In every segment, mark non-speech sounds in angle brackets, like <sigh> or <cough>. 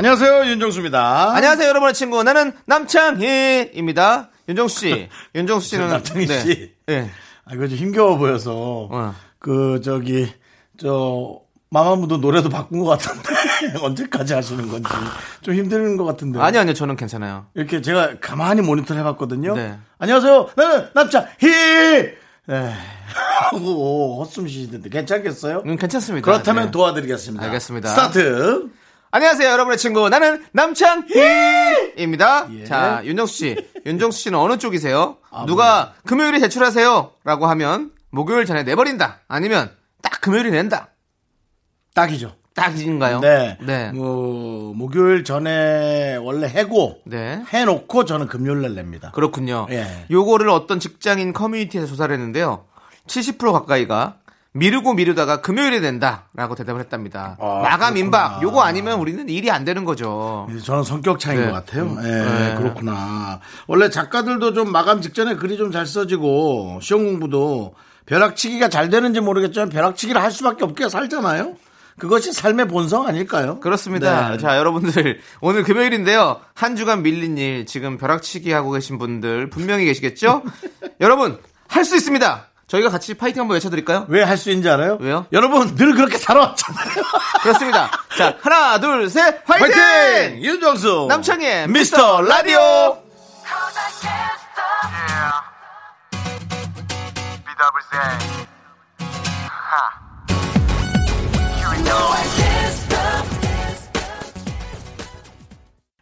안녕하세요 윤정수입니다. 안녕하세요, 여러분의 친구. 나는 남창희입니다. 윤정수 씨. <laughs> 윤정수 씨는. <laughs> 남창희 네. 씨. 네. 아 이거 좀 힘겨워 보여서 어. 그 저기 저 마마무도 노래도 바꾼 것 같은데 <laughs> 언제까지 하시는 건지 좀 힘든 것 같은데. 아니요, 아니요. 저는 괜찮아요. 이렇게 제가 가만히 모니터를 해봤거든요. 네. 안녕하세요. 나는 남창희. 네. 하고 헛숨 쉬시는데 괜찮겠어요? 음, 괜찮습니다. 그렇다면 네. 도와드리겠습니다. 알겠습니다. 스타트. 안녕하세요, 여러분의 친구. 나는 남창희입니다. 예. 자, 윤정수 씨. 윤정수 씨는 어느 쪽이세요? 아, 누가 금요일에 제출하세요? 라고 하면 목요일 전에 내버린다. 아니면 딱 금요일에 낸다. 딱이죠. 딱인가요? 네. 네. 뭐 목요일 전에 원래 해고 네. 해놓고 저는 금요일 날 냅니다. 그렇군요. 예. 요거를 어떤 직장인 커뮤니티에서 조사를 했는데요. 70% 가까이가 미루고 미루다가 금요일에 낸다라고 대답을 했답니다. 아, 마감. 임박 요거 아니면 우리는 일이 안 되는 거죠. 저는 성격 차이인 네. 것 같아요. 음, 예, 네. 그렇구나. 원래 작가들도 좀 마감 직전에 글이 좀 잘 써지고 시험 공부도 벼락치기가 잘 되는지 모르겠지만 벼락치기를 할 수밖에 없게 살잖아요. 그것이 삶의 본성 아닐까요? 그렇습니다. 네. 자, 여러분들 오늘 금요일인데요. 한 주간 밀린 일 지금 벼락치기 하고 계신 분들 분명히 계시겠죠? <laughs> 여러분 할 수 있습니다. 저희가 같이 파이팅 한번 외쳐드릴까요? 왜 할 수 있는지 알아요? 왜요? 여러분 늘 그렇게 살아왔잖아요. <laughs> 그렇습니다. 자, 하나, 둘, 셋, 화이팅! 화이팅! 윤정수 남창희의 미스터 라디오.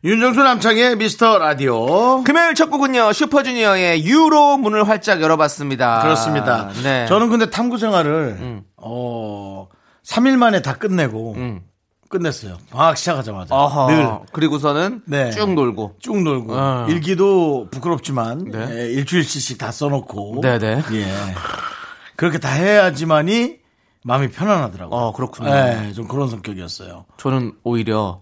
윤정수 남창의 미스터 라디오. 금요일 첫 곡은요 슈퍼주니어의 유로 문을 활짝 열어봤습니다. 그렇습니다. 네. 저는 근데 탐구 생활을 어 3일 만에 다 끝내고 음. 끝냈어요. 방학 시작하자마자 어허. 늘 그리고서는 네. 쭉 놀고. 쭉 놀고 어. 일기도 부끄럽지만 네. 예, 일주일씩 다 써놓고 네네. 예 그렇게 다 해야지만이 마음이 편안하더라고요. 어 그렇군요. 예, 좀 그런 성격이었어요. 저는 오히려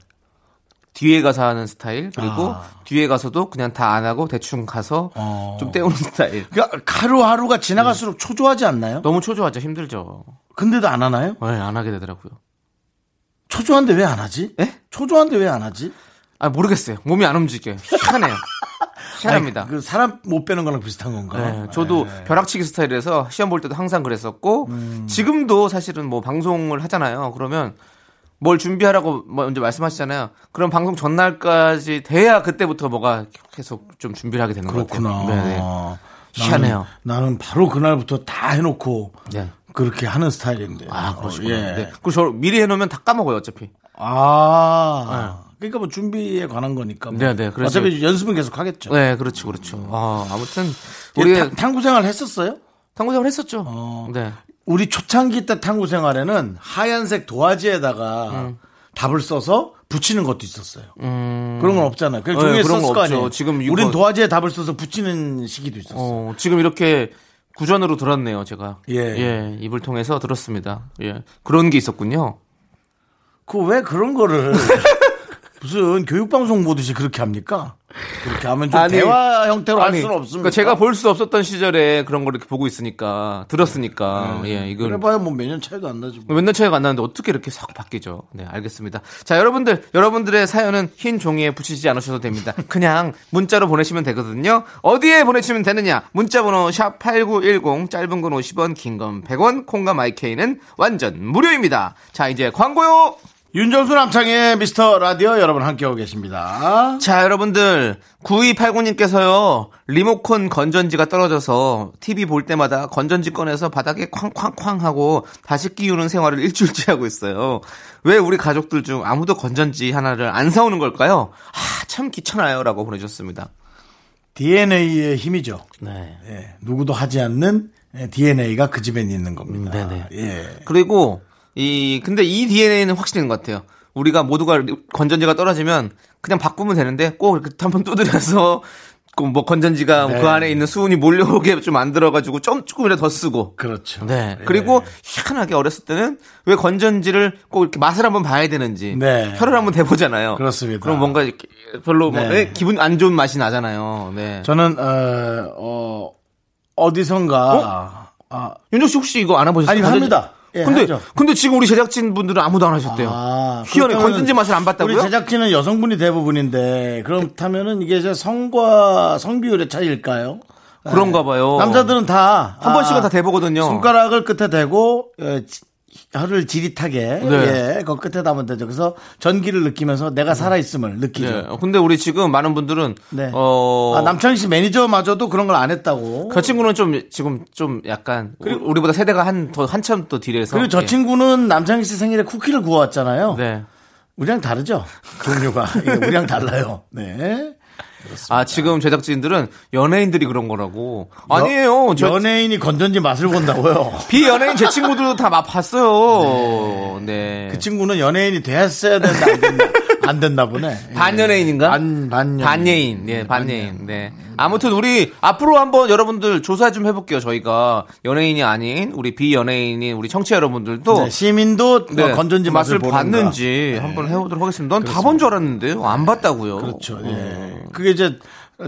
뒤에 가서 하는 스타일 그리고 아. 뒤에 가서도 그냥 다 안 하고 대충 가서 어. 좀 때우는 <laughs> 스타일. 그러니까 하루하루가 지나갈수록 초조하지 않나요? 너무 초조하죠. 힘들죠. 근데도 안 하나요? 네, 안 하게 되더라고요. 초조한데 왜 안 하지? 예? 초조한데 왜 안 하지? 아 모르겠어요. 몸이 안 움직여요. 희한해요. <laughs> 희한합니다. 아니, 그 사람 못 빼는 거랑 비슷한 건가? 네, 저도 벼락치기 스타일에서 시험 볼 때도 항상 그랬었고 지금도 사실은 뭐 방송을 하잖아요. 그러면 뭘 준비하라고 먼저 말씀하시잖아요. 그럼 방송 전날까지 돼야 그때부터 뭐가 계속 좀 준비를 하게 되는 것 그렇구나. 같아요. 네네. 나는- 희한해요. 나는, 바로 그날부터 다 해놓고 네. 그렇게 하는 스타일인데. 아, 그러시구나. 예. 네. 그리고 저 미리 해놓으면 다 까먹어요, 어차피. 아. 그러니까 뭐 준비에 관한 거니까. 뭐. 네, 네, 그래서- 어차피 연습은 계속 하겠죠. 네, 그렇죠, 그렇죠. 아, 아무튼 우리 탐구 생활 했었어요? 탐구생활 했었죠. 어. 네. 우리 초창기 때 탐구 생활에는 하얀색 도화지에다가 음. 답을 써서 붙이는 것도 있었어요. 음, 그런 건 없잖아요. 그냥 네, 종이에 그런 썼을 거 거. 아니에요. 지금 이거- 우린 도화지에 답을 써서 붙이는 시기도 있었어요. 어, 지금 이렇게 구전으로 들었네요, 제가. 예. 입을 통해서 들었습니다. 예. 그런 게 있었군요. 그 왜 그런 거를 <laughs> 무슨 교육방송 보듯이 그렇게 합니까? 그렇게 하면 좀 아니, 대화 형태로 할 수는 없습니까? 그러니까 제가 볼 수 없었던 시절에 그런 걸 이렇게 보고 있으니까, 들었으니까, 예, 이걸. 그래봐야 뭐 몇 년 차이도 안 나지. 뭐. 몇년 차이가 안 나는데 어떻게 이렇게 싹 바뀌죠? 네, 알겠습니다. 자, 여러분들, 여러분들의 사연은 흰 종이에 붙이지 않으셔도 됩니다. <laughs> 그냥 문자로 보내시면 되거든요. 어디에 보내시면 되느냐? 문자번호 샵 8910, 짧은 건 50원, 긴 건 100원, 콩과 마이케이는 완전 무료입니다. 자, 이제 광고요! 윤정수 남창의 미스터 라디오 여러분 함께하고 계십니다. 자, 여러분들, 9289님께서요, 리모컨 건전지가 떨어져서 TV 볼 때마다 건전지 꺼내서 바닥에 쾅쾅쾅 하고 다시 끼우는 생활을 일주일째 하고 있어요. 왜 우리 가족들 중 아무도 건전지 하나를 안 사오는 걸까요? 아, 참 귀찮아요. 라고 보내주셨습니다. DNA의 힘이죠. 네. 예, 누구도 하지 않는 DNA가 그 집에 있는 겁니다. 음, 네네. 예. 그리고, 이, 근데 이 DNA는 확실한 것 같아요. 우리가 모두가 건전지가 떨어지면 그냥 바꾸면 되는데 꼭 이렇게 한번 두드려서 그뭐 건전지가 네. 그 안에 있는 수은이 몰려오게 좀 만들어가지고 좀 조금이라도 더 쓰고. 그렇죠. 네. 예. 그리고 희한하게 어렸을 때는 왜 건전지를 꼭 이렇게 맛을 한번 봐야 되는지 네. 혀를 한번 대보잖아요. 그렇습니다. 그럼 뭔가 이렇게 별로 뭐, 네. 예, 기분 안 좋은 맛이 나잖아요. 네. 저는 어, 어 어디선가 아, 윤정 씨 혹시 이거 안 해보셨어요? 아니, 건전지? 합니다. 예, 근데 하죠. 근데 지금 우리 제작진 분들은 아무도 안 하셨대요. 아, 그렇다면은 건전지 맛을 안 봤다고요? 우리 제작진은 여성분이 대부분인데 그렇다면은 이게 이제 성과 성비율의 차이일까요? 그런가 봐요. 남자들은 다한 번씩은 다 대보거든요. 손가락을 끝에 대고 어, 지- 혀를 지릿하게 네. 예, 그 끝에 담으면 되죠. 그래서 전기를 느끼면서 내가 살아 있음을 느끼죠. 네. 근데 우리 지금 많은 분들은 네. 어. 아, 남창희 씨 매니저마저도 그런 걸 안 했다고. 그 친구는 좀 지금 좀 약간 우리보다 세대가 한 더 한참 또 뒤래서 그리고 저 예. 친구는 남창희 씨 생일에 쿠키를 구워왔잖아요. 네. 우리랑 다르죠? 종류가. 예, 우리랑 달라요. 네. 아 지금 제작진들은 연예인들이 그런 거라고 아니에요. 저 연예인이 건전지 맛을 본다고요. <laughs> 비연예인 제 친구들도 다 맛봤어요. 네. 그 친구는 연예인이 됐어야 된다. <laughs> 안 됐나 보네. 예. <laughs> 반연예인인가? 반, 반연. 반예인. 예, 반예인. 네. 아무튼 우리 앞으로 한번 여러분들 조사 좀 해볼게요. 저희가 연예인이 아닌 우리 비연예인인 우리 청취 자 여러분들도 네, 시민도 네, 뭐 건전지 맛을. 봤는지 한번 해보도록 하겠습니다. 넌 다 본 줄 알았는데요. 안 봤다고요. 그렇죠. 예. 그게 이제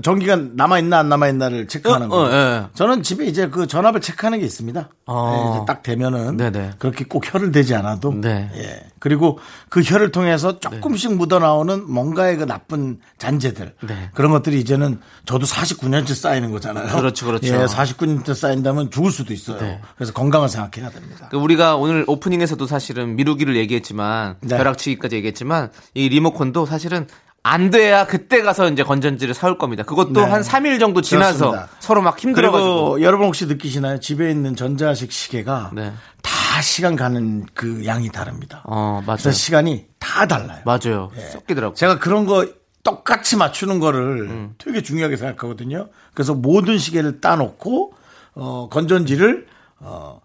전기가 남아있나 안 남아있나를 체크하는 어, 어, 거. 예. 저는 집에 이제 그 전압을 체크하는 게 있습니다. 어. 예, 이제 딱 되면은 네네. 그렇게 꼭 혀를 대지 않아도 네. 예. 그리고 그 혀를 통해서 조금씩 묻어나오는 뭔가의 그 나쁜 잔재들 네. 그런 것들이 이제는 저도 49년째 쌓이는 거잖아요. 그렇죠, 그렇죠. 예, 49년째 쌓인다면 죽을 수도 있어요. 네. 그래서 건강을 생각해야 됩니다. 그 우리가 오늘 오프닝에서도 사실은 미루기를 얘기했지만 네. 벼락치기까지 얘기했지만 이 리모컨도 사실은 안 돼야 그때 가서 이제 건전지를 사올 겁니다. 그것도 네. 한 3일 정도 지나서 그렇습니다. 서로 막 힘들어가지고 그리고 여러분 혹시 느끼시나요? 집에 있는 전자식 시계가 네. 다 시간 가는 그 양이 다릅니다. 어 맞아요. 그래서 시간이 다 달라요. 맞아요. 예. 섞이더라고. 제가 그런 거 똑같이 맞추는 거를 음. 되게 중요하게 생각하거든요. 그래서 모든 시계를 따놓고 어, 건전지를 어,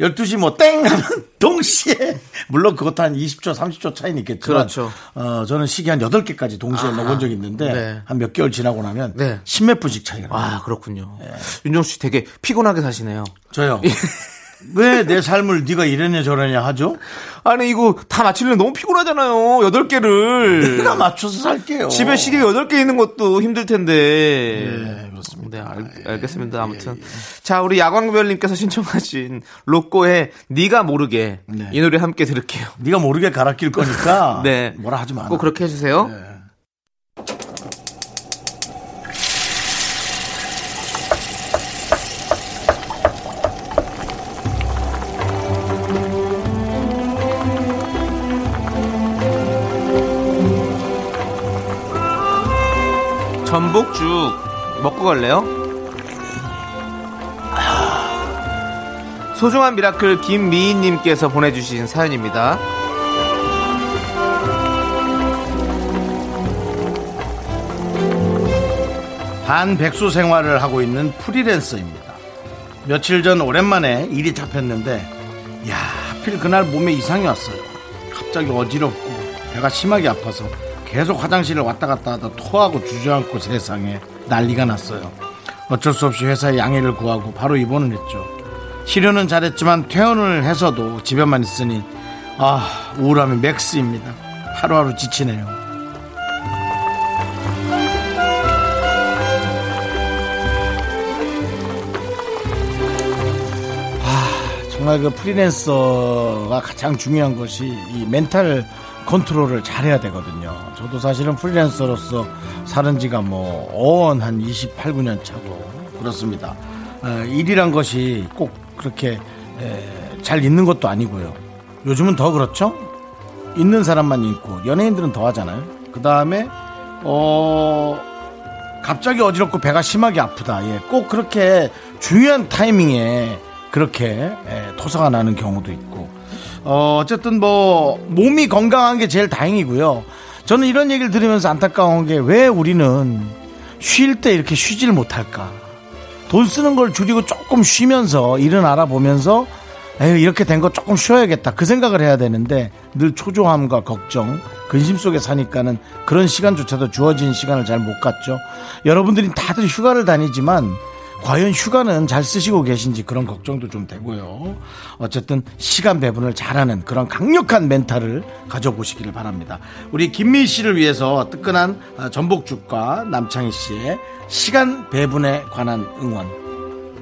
12시 뭐 땡 하면 <laughs> 동시에 물론 그것도 한 20초 30초 차이는 있겠지만 그렇죠. 어, 저는 시계 한 8개까지 동시에 넣어본 적이 있는데 네. 한몇 개월 지나고 나면 네. 십몇 분씩 차이가 나요. 아 그렇군요. 윤정 씨 되게 피곤하게 사시네요. 저요. <laughs> 왜 내 삶을 네가 이러냐 저러냐 하죠? 아니 이거 다 맞추려면 너무 피곤하잖아요. 여덟 개를 내가 맞춰서 살게요. 집에 시계 여덟 개 있는 것도 힘들 텐데. 네, 그렇습니다. 네, 알, 알겠습니다. 아무튼 자 우리 야광별님께서 신청하신 로꼬의 네가 모르게 네. 이 노래 함께 들을게요. 네가 모르게 갈아 낄 거니까 네. 뭐라 하지 마. 꼭 그렇게 해주세요. 네. 전복죽 먹고 갈래요? 소중한 Miracle 김미희님께서 보내주신 사연입니다. 반 백수 생활을 하고 있는 프리랜서입니다. 며칠 전 오랜만에 일이 잡혔는데, 야, 하필 그날 몸에 이상이 왔어요. 갑자기 어지럽고 배가 심하게 아파서 계속 화장실을 왔다 갔다 하다 토하고 주저앉고 세상에 난리가 났어요. 어쩔 수 없이 회사에 양해를 구하고 바로 입원을 했죠. 치료는 잘했지만 퇴원을 해서도 집에만 있으니 아 우울함이 맥스입니다. 하루하루 지치네요. 정말 그 프리랜서가 가장 중요한 것이 이 멘탈 컨트롤을 잘해야 되거든요. 저도 사실은 프리랜서로서 사는 지가 뭐 어언 한 28, 9년 차고 그렇습니다. 어, 일이란 것이 꼭 그렇게 에, 잘 있는 것도 아니고요. 요즘은 더 그렇죠. 있는 사람만 있고 연예인들은 더 하잖아요. 그 다음에 어 갑자기 어지럽고 배가 심하게 아프다. 예, 꼭 그렇게 중요한 타이밍에 그렇게 예, 토사가 나는 경우도 있고. 어, 어쨌든 뭐 몸이 건강한 게 제일 다행이고요. 저는 이런 얘기를 들으면서 안타까운 게 왜 우리는 쉴 때 이렇게 쉬질 못할까? 돈 쓰는 걸 줄이고 조금 쉬면서 일은 알아보면서 에휴, 이렇게 된 거 조금 쉬어야겠다. 그 생각을 해야 되는데 늘 초조함과 걱정, 근심 속에 사니까는 그런 시간조차도 주어진 시간을 잘 못 갖죠. 여러분들이 다들 휴가를 다니지만 과연 휴가는 잘 쓰시고 계신지 그런 걱정도 좀 되고요. 어쨌든 시간 배분을 잘하는 그런 강력한 멘탈을 가져보시기를 바랍니다. 우리 김미 씨를 위해서 뜨끈한 아, 전복죽과 남창희 씨의 시간 배분에 관한 응원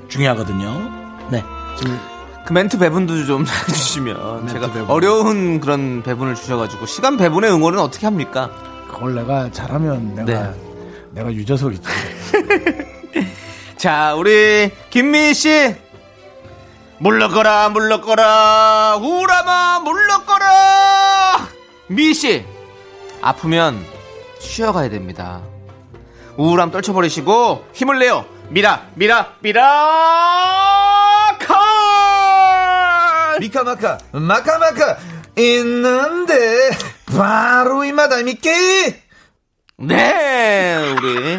중요하거든요. 네. 지금 그 멘트 배분도 좀 <laughs> 해주시면 제가 배분. 어려운 그런 배분을 주셔가지고 시간 배분의 응원은 어떻게 합니까? 그걸 내가 잘하면 내가 네. 내가 유재석이지. <laughs> 자, 우리 김미희 씨. 물러거라, 물러거라, 우람아, 물러거라! 미희 씨, 아프면 쉬어가야 됩니다. 우울함 떨쳐버리시고 힘을 내요. 미라, 미라, 미라카! 미카마카 마카마카 있는데 바로 이마다미께 네, 우리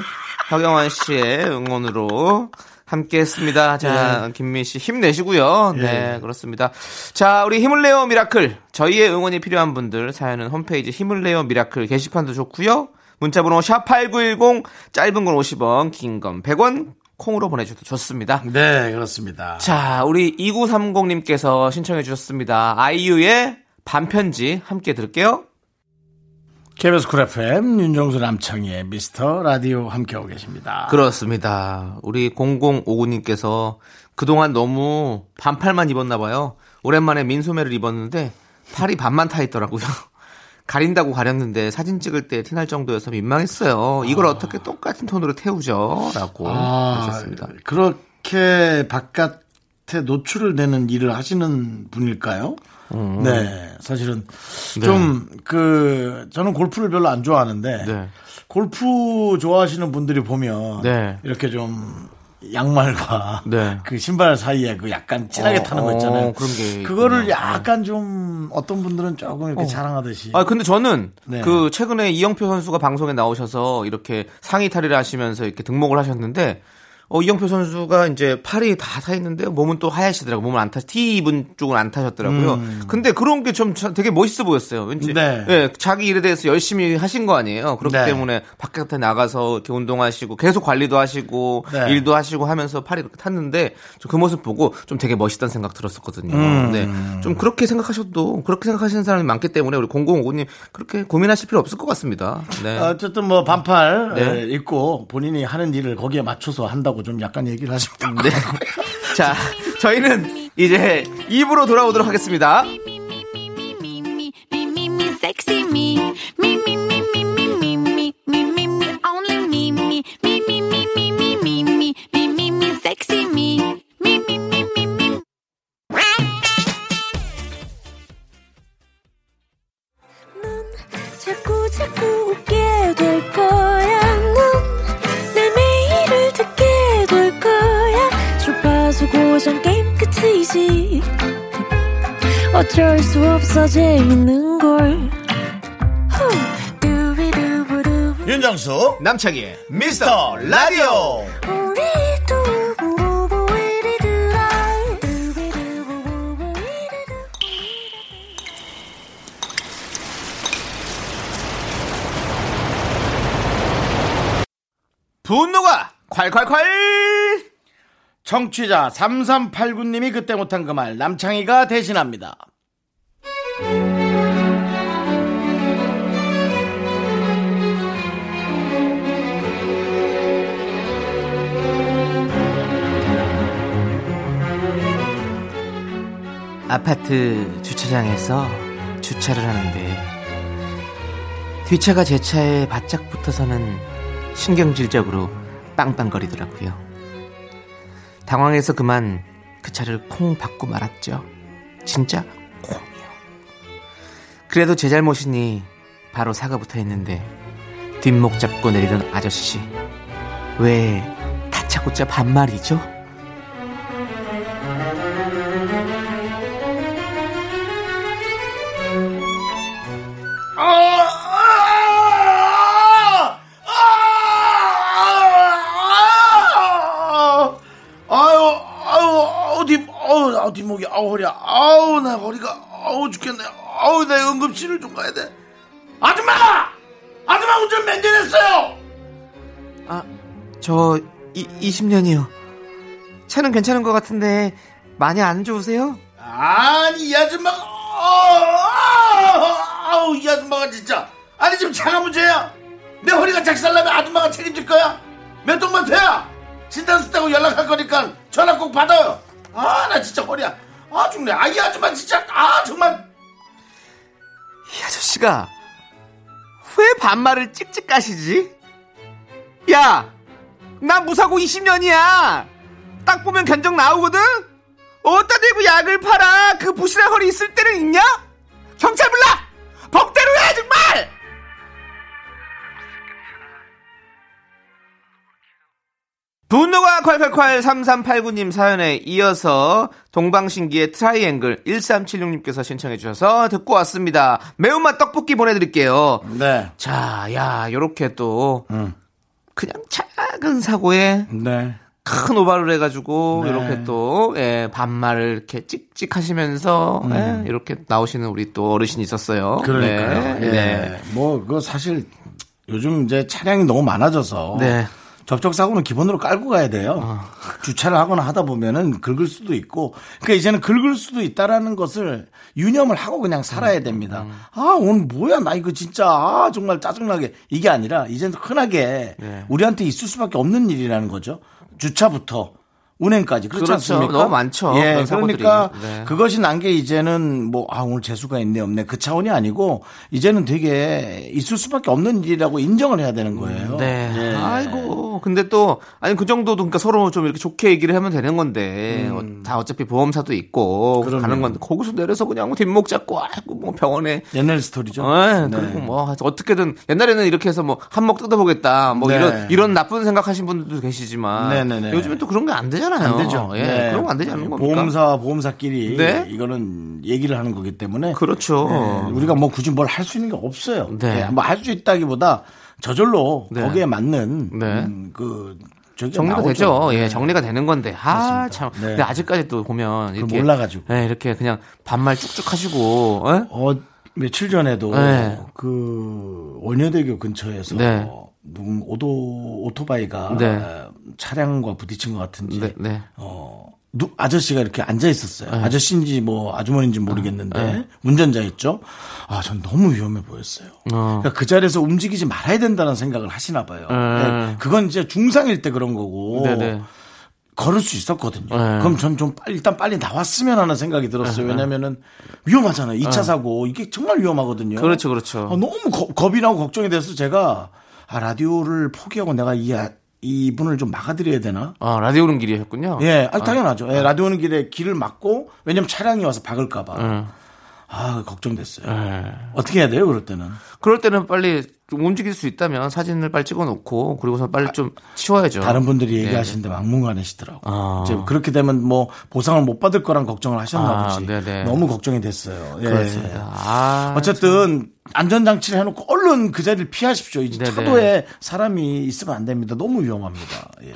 허경환 씨의 응원으로 함께 했습니다. 자, 김민 씨 힘내시고요. 네, 그렇습니다. 자, 우리 힘을 내요 Miracle. 저희의 응원이 필요한 분들 사연은 홈페이지 힘을 내요 Miracle 게시판도 좋고요. 문자번호 샵 8910 짧은 건 50원, 긴 건 100원 콩으로 보내주셔도 좋습니다. 네, 그렇습니다. 자, 우리 2930님께서 신청해 주셨습니다. 아이유의 밤편지 함께 들을게요. KBS Cool FM 윤정수 남창희의 미스터 라디오 함께하고 계십니다. 그렇습니다. 우리 0059님께서 그동안 너무 반팔만 입었나 봐요. 오랜만에 민소매를 입었는데 팔이 반만 타 있더라고요. <laughs> 가린다고 가렸는데 사진 찍을 때 티날 정도여서 민망했어요. 이걸 어떻게 똑같은 톤으로 태우죠? 라고 아, 하셨습니다. 그렇게 바깥에 노출을 되는 일을 하시는 분일까요? 음. 네, 사실은 좀그 저는 골프를 별로 안 좋아하는데 네. 골프 좋아하시는 분들이 보면 네. 이렇게 좀 양말과 네. 그 신발 사이에 그 약간 진하게 어, 타는 거 있잖아요. 어, 그런 게 그거를 있구나. 약간 좀 어떤 분들은 조금 이렇게 자랑하듯이. 아, 근데 저는 네. 그 최근에 이영표 선수가 방송에 나오셔서 이렇게 상의 탈의를 하시면서 이렇게 등목을 하셨는데 어, 이영표 선수가 이제 팔이 다사 있는데 몸은 또 하얗시더라고요. 몸을 안 타, 티 입은 쪽은 안 타셨더라고요. 근데 그런 게 좀 되게 멋있어 보였어요. 왠지. 음. 네. 예, 자기 일에 대해서 열심히 하신 거 아니에요. 그렇기 네. 때문에 바깥에 나가서 이렇게 운동하시고 계속 관리도 하시고 네. 일도 하시고 하면서 팔이 그렇게 탔는데 저그 모습 보고 좀 되게 멋있다는 생각 들었었거든요. 음. 네. 좀 그렇게 생각하셔도 그렇게 생각하시는 사람이 많기 때문에 우리 0059님 그렇게 고민하실 필요 없을 것 같습니다. 네. 어쨌든 뭐 반팔 네. 에, 입고 본인이 하는 일을 거기에 맞춰서 한다고 좀 약간 얘기를 하시면 네. <laughs> 자, 저희는 이제 입으로 돌아오도록 하겠습니다. 남창희의 미스터 라디오. 분노가 콸콸콸! 청취자 3389님이 그때 못한 그 말 남창희가 대신합니다. 아파트 주차장에서 주차를 하는데 뒷차가 제 차에 바짝 붙어서는 신경질적으로 빵빵거리더라고요. 당황해서 그만 그 차를 콩 받고 말았죠. 진짜 콩이요. 그래도 제 잘못이니 바로 사과부터 했는데 뒷목 잡고 내리던 아저씨 왜 다짜고짜 반말이죠? 허리야 아우 나 허리가 아우 죽겠네. 아우 내 응급실을 좀 가야 돼. 아줌마! 아줌마 운전 몇년 했어요! 아, 저 이, 20년이요. 차는 괜찮은 것 같은데 많이 안 좋으세요? 아니 이 아줌마가 아우, 이 아줌마가 진짜. 아니 지금 차가 문제야. 내 허리가 작살나면 아줌마가 책임질 거야. 몇 동만 돼야. 진단 쓰다고 연락할 거니까 전화 꼭 받아요. 아 나 진짜 허리야 아 죽네 아 이 아줌마 진짜 아 정말 이 아저씨가 왜 반말을 찍찍 까시지? 야, 나 무사고 20년이야. 딱 보면 견적 나오거든? 어디다 대고 약을 팔아? 그 부실한 허리 있을 때는 있냐? 경찰 불러! 법대로 해, 정말! 분노가 콸콸콸 3389님 사연에 이어서 동방신기의 트라이앵글 1376님께서 신청해 주셔서 듣고 왔습니다. 매운맛 떡볶이 보내드릴게요. 네 자, 야, 요렇게 또 음. 그냥 작은 사고에 네. 큰 오바를 해가지고 네. 이렇게 또 예, 반말을 이렇게 찍찍 하시면서 예, 이렇게 나오시는 우리 또 어르신이 있었어요. 음. 그러니까요. 네. 예. 네. 뭐, 그거 사실 요즘 이제 차량이 너무 많아져서. 네. 접촉사고는 기본으로 깔고 가야 돼요. 주차를 하거나 하다 보면은 긁을 수도 있고. 그러니까 이제는 긁을 수도 있다라는 것을 유념을 하고 그냥 살아야 됩니다. 아, 오늘 뭐야. 나 이거 진짜, 아, 정말 짜증나게. 이게 아니라 이제는 흔하게 네. 우리한테 있을 수밖에 없는 일이라는 거죠. 주차부터. 운행까지 그렇지 그렇죠. 않습니까? 너무 많죠. 예. 그러니까 네. 그것이 난 게 이제는 뭐, 아, 오늘 재수가 있네, 없네. 그 차원이 아니고, 이제는 되게 있을 수밖에 없는 일이라고 인정을 해야 되는 거예요. 네. 예. 아이고. 근데 또, 아니, 그 정도도, 그러니까 서로 좀 이렇게 좋게 얘기를 하면 되는 건데, 어, 다 어차피 보험사도 있고, 음. 그럼요. 가는 건데, 거기서 내려서 그냥 뒷목 잡고, 아이고, 뭐 병원에. 옛날 스토리죠. 예, 네. 그리고 뭐, 어떻게든, 옛날에는 이렇게 해서 뭐, 한몫 뜯어보겠다, 뭐, 네. 이런, 이런 나쁜 생각하신 분들도 계시지만, 네네네. 요즘엔 또 그런 게 안 되잖아요. 안 되죠. 예, 네. 거안 되지 않는 겁니까? 보험사, 보험사끼리 네? 이거는 얘기를 하는 거기 때문에. 그렇죠. 네, 우리가 뭐 굳이 뭘 할 수 있는 게 없어요. 네. 뭐할 수 있다기보다 저절로 네. 거기에 맞는 네. 음, 그 정리가 나오죠. 되죠. 예, 네. 정리가 되는 건데. 아, 맞습니다. 참. 네. 근데 아직까지 또 보면 이렇게 몰라 가지고. 예, 이렇게 그냥 반말 쭉쭉 하시고 예? 어, 며칠 전에도 네. 그 원효대교 근처에서 네. 누군 오도 오토바이가 네. 어, 차량과 부딪힌 것 같은지 네, 네. 어, 누, 아저씨가 이렇게 앉아 있었어요. 아저씨인지 뭐 아주머니인지 모르겠는데 네. 운전자였죠. 아, 전 너무 위험해 보였어요. 어. 그러니까 그 자리에서 움직이지 말아야 된다는 생각을 하시나 봐요. 네, 그건 이제 중상일 때 그런 거고. 걸을 수 있었거든요. 네. 그럼 전좀 빨리 일단 빨리 나왔으면 하는 생각이 들었어요. 왜냐면은 위험하잖아요. 2차 사고 이게 정말 위험하거든요. 그렇죠, 그렇죠. 아, 너무 겁- 겁이 나고 걱정이 돼서 제가 아 라디오를 포기하고 내가 이 아- 이분을 좀 막아드려야 되나? 아, 라디오 오는 길이셨군요. 예, 아, 당연하죠. 예, 라디오 오는 길에 길을 막고 왜냐면 차량이 와서 박을까봐. 예. 아 걱정됐어요. 예. 어떻게 해야 돼요, 그럴 때는? 그럴 때는 빨리 좀 움직일 수 있다면 사진을 빨리 찍어 놓고 그리고서 빨리 좀 치워야죠. 다른 분들이 네, 얘기하시는데 막무가내시더라고. 아. 이제 그렇게 되면 뭐 보상을 못 받을 거란 걱정을 하셨나 아, 보지. 네네. 너무 걱정이 됐어요. 예. 그렇습니다. 아, 어쨌든 안전장치를 해놓고 얼른 그 자리를 피하십시오. 이제 네네. 차도에 사람이 있으면 안 됩니다. 너무 위험합니다. 예.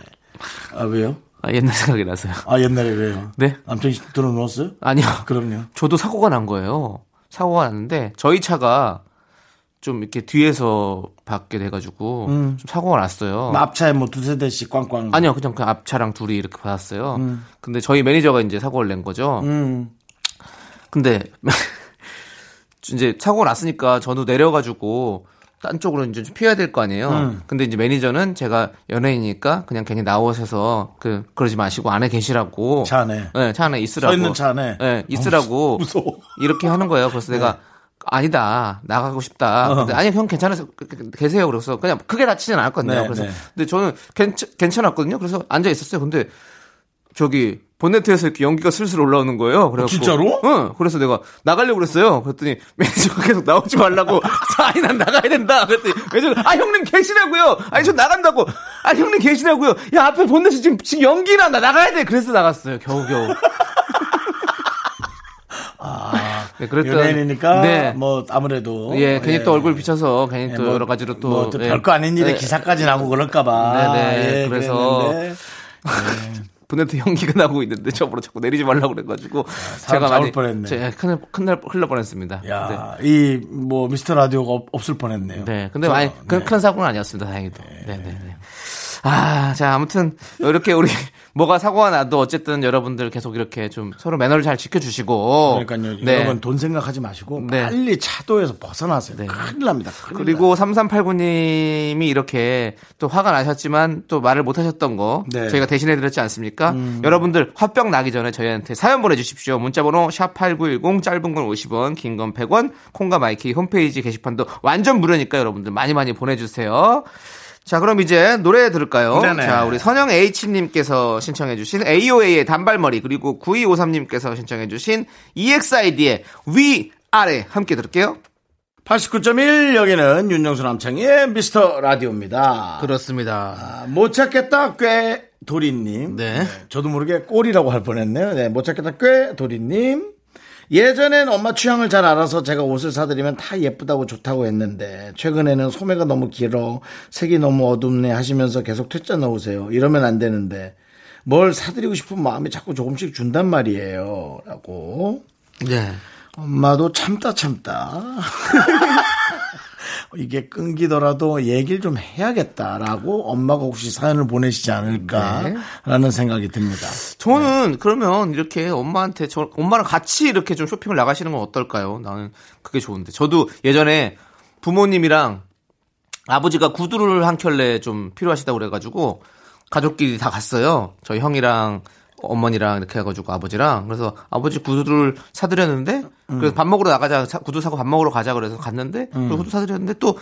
아 왜요? 아, 옛날 생각이 나서요. 아 옛날에 왜요? 네? 남편이 들어 놓았어요? 아니요. 그럼요. 저도 사고가 난 거예요. 사고가 났는데 저희 차가 좀 이렇게 뒤에서 받게 돼가지고 좀 사고가 났어요. 뭐 앞차에 뭐 두세 대씩 꽝꽝. 아니요, 그냥 그 앞차랑 둘이 이렇게 받았어요. 근데 저희 매니저가 이제 사고를 낸 거죠. 음. 근데 <laughs> 이제 사고가 났으니까 저도 내려가지고 딴 쪽으로 이제 좀 피해야 될 거 아니에요. 음. 근데 이제 매니저는 제가 연예인이니까 그냥 괜히 나오셔서 그 그러지 마시고 안에 계시라고. 차 안에. 네, 차 안에 있으라고. 서 있는 차 안에. 네, 있으라고. 어, 무서워. 이렇게 하는 거예요. 그래서 내가 아니다 나가고 싶다. 어. 아니 형 괜찮아서 그- 그- 계세요. 그래서 그냥 크게 다치진 않았거든요. 네, 그래서 네. 근데 저는 괜찮, 괜찮았거든요. 그래서 앉아 있었어요. 근데 저기 본네트에서 이렇게 연기가 슬슬 올라오는 거예요. 그래서 진짜로? 응. 그래서 내가 나가려고 그랬어요. 그랬더니 매니저가 계속 나오지 말라고. <laughs> 아니 난 나가야 된다. 그랬더니 매니저가 아 형님 계시라고요. 아니 저 나간다고. 아 형님 계시라고요. 야 앞에 본네트 지금 지금 연기나 나 나가야 돼. 그래서 나갔어요. 겨우겨우. <laughs> 네, 그랬던- 연예인이니까 네. 뭐 아무래도 예, 괜히 또 얼굴 비춰서 괜히 예, 또 뭐, 여러 가지로 또뭐 예. 별거 아닌 일에 예. 기사까지 나고 그럴까봐. 네네. 예, 그래서. 분한테 연기가 나고 있는데 저보러 자꾸 내리지 말라고 그래가지고 제가 잡을 많이 뻔했네. 제가 큰일 큰일 흘러 뻔했습니다. 야, 이뭐 미스터 라디오가 없, 없을 뻔했네요. 네. 네. 근데 많이 큰, 큰 사고는 아니었습니다. 다행히도. 네, 네, 네. 아, 자, 아무튼 이렇게 우리 뭐가 사고가 나도 어쨌든 여러분들 계속 이렇게 좀 서로 매너를 잘 지켜주시고. 그러니까요. 네. 여러분 돈 생각하지 마시고 네. 빨리 차도에서 벗어나세요. 큰일 납니다. 큰일 그리고 3389님이 이렇게 또 화가 나셨지만 또 말을 못 하셨던 거 네. 음. 저희가 대신해 드렸지 않습니까? 여러분들 화병 나기 전에 저희한테 사연 보내주십시오. 문자번호 샵8910 짧은 건 50원, 긴 건 100원, 콩과 my K 홈페이지 게시판도 완전 무료니까 여러분들 많이 많이 보내주세요. 자, 그럼 이제 노래 들을까요? 네네. 자, 우리 선영 H님께서 신청해주신 AOA의 단발머리, 그리고 9253님께서 신청해주신 EXID의 위, 아래 함께 들을게요. 89.1 여기는 윤정수 남창의 미스터 라디오입니다. 그렇습니다. 아, 못 찾겠다 꽤 도리님. 네. 저도 모르게 꼴이라고 할 뻔했네요. 네, 못 찾겠다 꽤 도리님. 예전엔 엄마 취향을 잘 알아서 제가 옷을 사드리면 다 예쁘다고 좋다고 했는데 최근에는 소매가 너무 길어 색이 너무 어둡네 하시면서 계속 퇴짜 넣으세요. 이러면 안 되는데 뭘 사드리고 싶은 마음이 자꾸 조금씩 준단 말이에요. 라고. 네. 엄마도 참다 참다. <laughs> 이게 끊기더라도 얘기를 좀 해야겠다라고 엄마가 혹시 사연을 보내시지 않을까라는 생각이 듭니다. 저는 그러면 이렇게 엄마한테 저 엄마랑 같이 이렇게 좀 쇼핑을 나가시는 건 어떨까요? 나는 그게 좋은데. 저도 예전에 부모님이랑 아버지가 구두를 한 켤레 좀 필요하시다고 그래가지고 가족끼리 다 갔어요. 저희 형이랑 어머니랑 이렇게 해가지고 아버지랑 그래서 아버지 구두를 사드렸는데 그래서 밥 먹으러 나가자 사- 구두 사고 밥 먹으러 가자 그래서 갔는데 그 구두 사드렸는데 또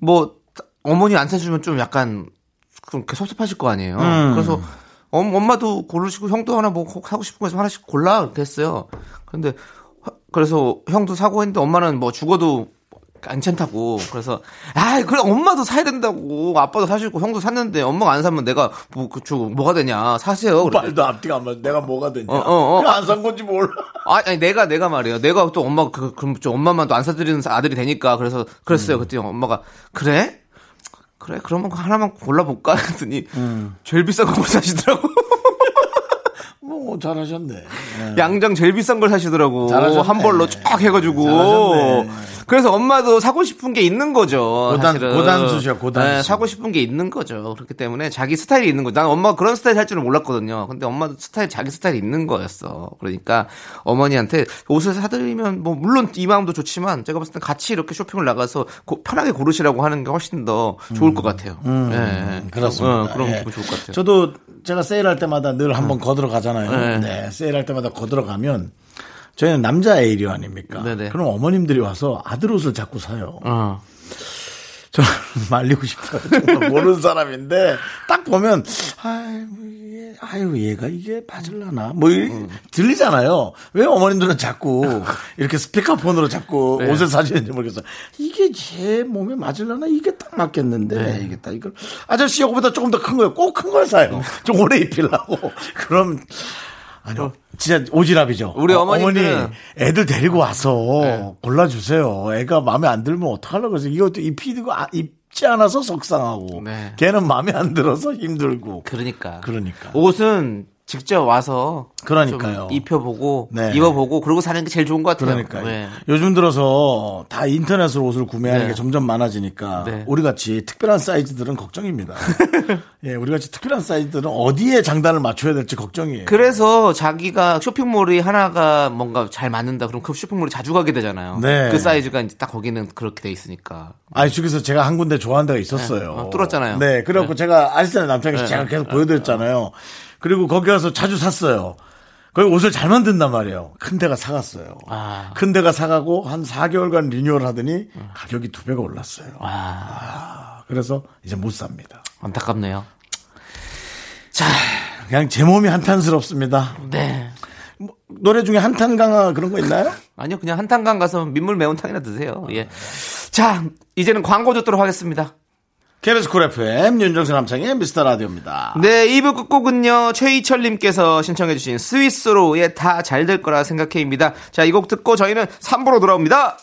뭐 어머니 안 사주면 좀 약간 좀 섭섭하실 거 아니에요. 그래서 엄, 엄마도 고르시고 형도 하나 뭐 사고 싶은 거 있으면 하나씩 골라 했어요. 근데 화- 그래서 형도 사고 했는데 엄마는 뭐 죽어도 괜찮다고 그래서 아 그래 엄마도 사야 된다고 아빠도 사시고 형도 샀는데 엄마가 안 사면 내가 뭐 그쪽 뭐가 되냐 사세요 그래. 말도 앞뒤가 안 맞아. 내가 뭐가 되냐. 어, 어, 어. 안산 건지 몰라. 아, 아니 내가 내가 말이에요. 내가 또 엄마 그 그럼 좀 엄마만 또 안 사드리는 아들이 되니까 그래서 그랬어요. 그때 엄마가 그래 그래 그러면 하나만 골라볼까 <laughs> 했더니 제일 비싼 거 사시더라고. 뭐 잘하셨네. 네. 양장 제일 비싼 걸 사시더라고. 잘하셨네. 한 벌로 쫙 해가지고. 잘하셨네. 그래서 엄마도 사고 싶은 게 있는 거죠. 고단- 사실은. 고단수죠, 고단수. 네, 사고 싶은 게 있는 거죠. 그렇기 때문에 자기 스타일이 있는 거죠. 난 엄마가 그런 스타일 할 줄은 몰랐거든요. 근데 엄마도 스타일, 자기 스타일이 있는 거였어. 그러니까 어머니한테 옷을 사드리면 뭐 물론 이 마음도 좋지만 제가 봤을 때 같이 이렇게 쇼핑을 나가서 고- 편하게 고르시라고 하는 게 훨씬 더 좋을 것 같아요. 네. 음, 그렇습니다. 어, 그럼 예. 좋을 것 같아요. 저도 제가 세일할 때마다 늘 한번 거들어 가잖아요. 네. 네. 세일할 때마다 거들어 가면 저희는 남자 에이리오 아닙니까? 네네. 그럼 어머님들이 와서 아들 옷을 자꾸 사요. 어. 저는 <laughs> 말리고 싶어요. 정말 모르는 사람인데 딱 보면 아유 얘, 아유 얘가 이게 맞을라나 뭐 이- 들리잖아요. 왜 어머님들은 자꾸 이렇게 스피커폰으로 자꾸 <laughs> 네. 옷을 사주는지 모르겠어. 이게 제 몸에 맞을라나 이게 딱 맞겠는데 네. 이게 딱 이걸 아저씨 이거보다 조금 더 큰 거예요. 꼭 큰 걸 사요. 좀 오래 입히려고. <laughs> 그럼 아니요. 진짜 오지랖이죠. 우리 어, 어머니 애들 데리고 와서 골라주세요. 애가 마음에 안 들면 어떡하려고 그래서 이것도 입히고 아, 입지 않아서 속상하고 네. 걔는 마음에 안 들어서 힘들고 그러니까. 그러니까. 옷은 직접 와서 그러니까요. 좀 입혀보고 네. 입어보고 그러고 사는 게 제일 좋은 것 같아요. 그러니까 네. 요즘 들어서 다 인터넷으로 옷을 구매하는 네. 게 점점 많아지니까 네. 우리 같이 특별한 사이즈들은 걱정입니다. <laughs> 예, 우리 같이 특별한 사이즈들은 어디에 장단을 맞춰야 될지 걱정이에요. 그래서 자기가 쇼핑몰이 하나가 뭔가 잘 맞는다 그럼 그 쇼핑몰이 자주 가게 되잖아요. 네. 그 사이즈가 이제 딱 거기는 그렇게 돼 있으니까. 아니, 저기서 제가 한 군데 좋아하는 데가 있었어요. 네. 어, 뚫었잖아요. 네, 그래갖고 제가 아시잖아요. 남편이 네. 제가 계속 보여드렸잖아요. 그리고 거기 가서 자주 샀어요. 거기 옷을 잘 만든단 말이에요. 큰 데가 사갔어요. 아. 큰 데가 사가고 한 4개월간 리뉴얼 하더니 가격이 두 배가 올랐어요. 아, 그래서 이제 못 삽니다. 안타깝네요. 그냥 제 몸이 한탄스럽습니다. 네. 노래 중에 한탄 강화 그런 거 있나요? <laughs> 아니요, 그냥 한탄강 가서 민물 매운탕이나 드세요. 예. 자, 이제는 광고 듣도록 하겠습니다. KBS 쿨 FM 윤정수 남창의 미스터 라디오입니다. 네, 2부 끝곡은요. 최희철님께서 신청해주신 스위스로의 다 잘 될 거라 생각해입니다. 자, 이 곡 듣고 저희는 3부로 돌아옵니다.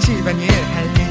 집안일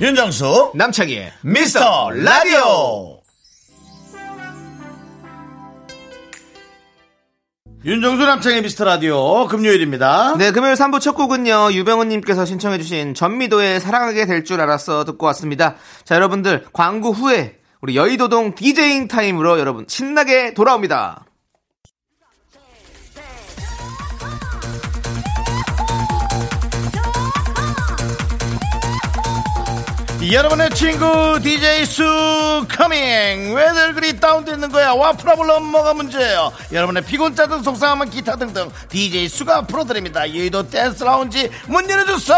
윤정수 남창희의 미스터 라디오 윤정수 남창의 미스터 라디오 금요일입니다. 네, 금요일 3부 첫 곡은요, 유병훈님께서 신청해주신 전미도의 사랑하게 될 줄 알았어 듣고 왔습니다. 자, 여러분들, 광고 후에 우리 여의도동 디제잉 타임으로 여러분 신나게 돌아옵니다. 여러분의 친구 DJ 수 coming. 왜들 그리 다운되는 거야? What problem 뭐가 문제예요. 여러분의 피곤 짜증 속상함은 기타 등등 DJ 수가 풀어드립니다. 여의도 댄스 라운지 문 열어주세요.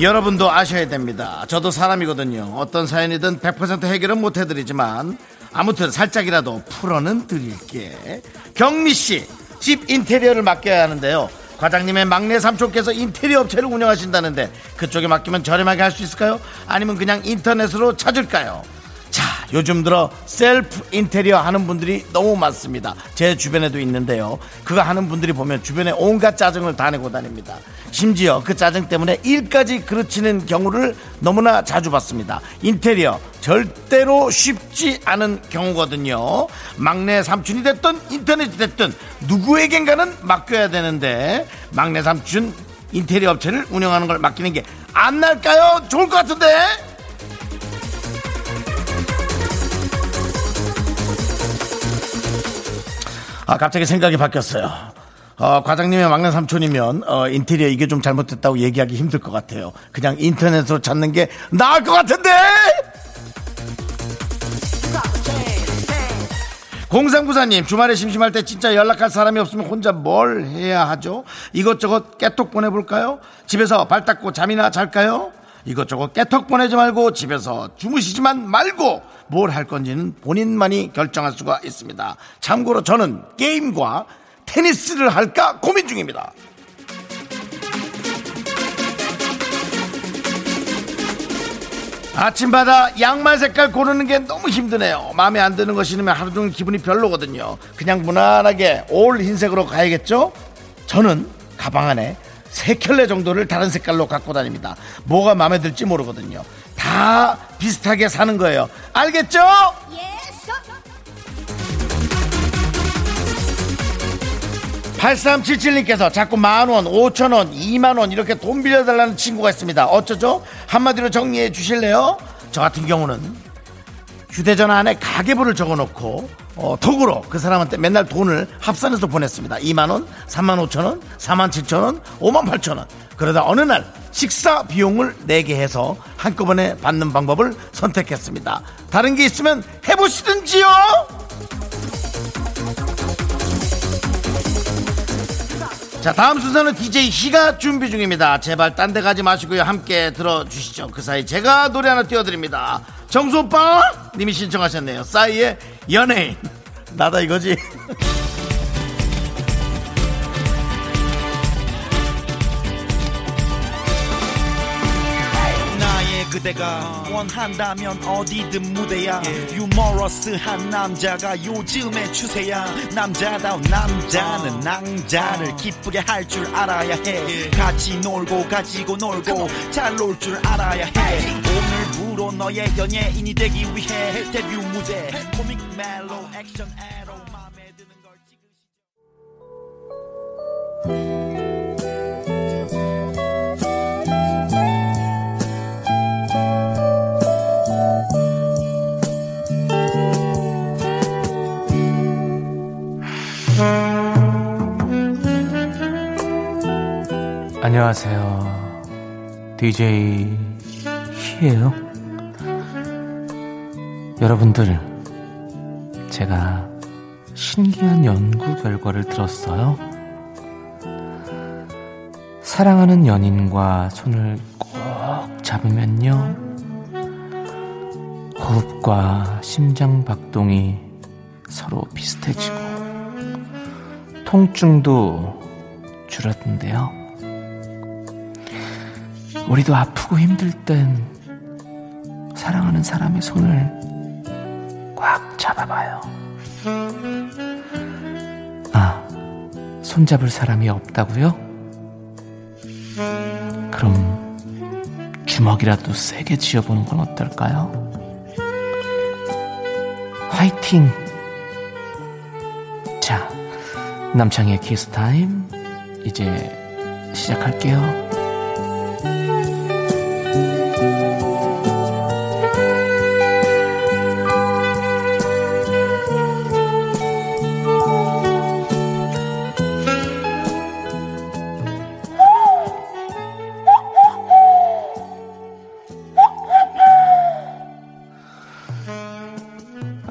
여러분도 아셔야 됩니다. 저도 사람이거든요. 어떤 사연이든 100% 해결은 못 해드리지만 아무튼 살짝이라도 풀어는 드릴게. 경미 씨, 집 인테리어를 맡겨야 하는데요. 과장님의 막내 삼촌께서 인테리어 업체를 운영하신다는데 그쪽에 맡기면 저렴하게 할 수 있을까요? 아니면 그냥 인터넷으로 찾을까요? 자, 요즘 들어 셀프 인테리어 하는 분들이 너무 많습니다. 제 주변에도 있는데요. 그거 하는 분들이 보면 주변에 온갖 짜증을 다 내고 다닙니다. 심지어 그 짜증 때문에 일까지 그르치는 경우를 너무나 자주 봤습니다. 인테리어 절대로 쉽지 않은 경우거든요. 막내 삼촌이 됐든 인터넷이 됐든 누구에겐가는 맡겨야 되는데 막내 삼촌 인테리어 업체를 운영하는 걸 맡기는 게 안 날까요? 좋을 것 같은데? 아, 갑자기 생각이 바뀌었어요. 어, 과장님의 막내 삼촌이면 어, 인테리어 이게 좀 잘못됐다고 얘기하기 힘들 것 같아요. 그냥 인터넷으로 찾는 게 나을 것 같은데. 공상부사님 주말에 심심할 때 진짜 연락할 사람이 없으면 혼자 뭘 해야 하죠? 이것저것 깨톡 보내볼까요? 집에서 발 닦고 잠이나 잘까요? 이것저것 깨톡 보내지 말고 집에서 주무시지만 말고 뭘 할 건지는 본인만이 결정할 수가 있습니다. 참고로 저는 게임과 테니스를 할까 고민 중입니다. 아침마다 양말 색깔 고르는 게 너무 힘드네요. 마음에 안 드는 거 신으면 하루 종일 기분이 별로거든요. 그냥 무난하게 올 흰색으로 가야겠죠? 저는 가방 안에 세 켤레 정도를 다른 색깔로 갖고 다닙니다. 뭐가 마음에 들지 모르거든요. 다 비슷하게 사는 거예요. 알겠죠? 8377님께서 자꾸 만원, 5천원, 2만원 이렇게 돈 빌려달라는 친구가 있습니다. 어쩌죠? 한마디로 정리해 주실래요? 저 같은 경우는 휴대전화 안에 가계부를 적어놓고 어, 톡으로 그 사람한테 맨날 돈을 합산해서 보냈습니다. 2만원, 3만 5천원, 4만 7천원, 5만 8천원. 그러다 어느 날 식사 비용을 내게 해서 한꺼번에 받는 방법을 선택했습니다. 다른 게 있으면 해보시든지요! 자 다음 순서는 DJ 희가 준비 중입니다. 제발 딴 데 가지 마시고요. 함께 들어주시죠. 그 사이 제가 노래 하나 띄워드립니다. 정수 오빠 님이 신청하셨네요. 싸이의 연예인. 나다 이거지 <laughs> 그대가 원한다면 어디든 무대야. 유머러스한 남자가 요즘의 추세야. 남자다운 남자는 낭자를 기쁘게 할 줄 알아야 해. 같이 놀고 가지고 놀고 잘 놀 줄 알아야 해. 오늘부로 너의 연예인이 되기 위해 데뷔 무대. 코믹 멜로 액션 에로 안녕하세요. DJ 신기해요. 여러분들, 제가 신기한 연구 결과를 들었어요. 사랑하는 연인과 손을 꼭 잡으면요. 호흡과 심장 박동이 서로 비슷해지고 통증도 줄었는데요. 우리도 아프고 힘들 땐 사랑하는 사람의 손을 꽉 잡아봐요. 아, 손잡을 사람이 없다고요? 그럼 주먹이라도 세게 쥐어보는 건 어떨까요? 화이팅! 자, 남창의 키스 타임 이제 시작할게요.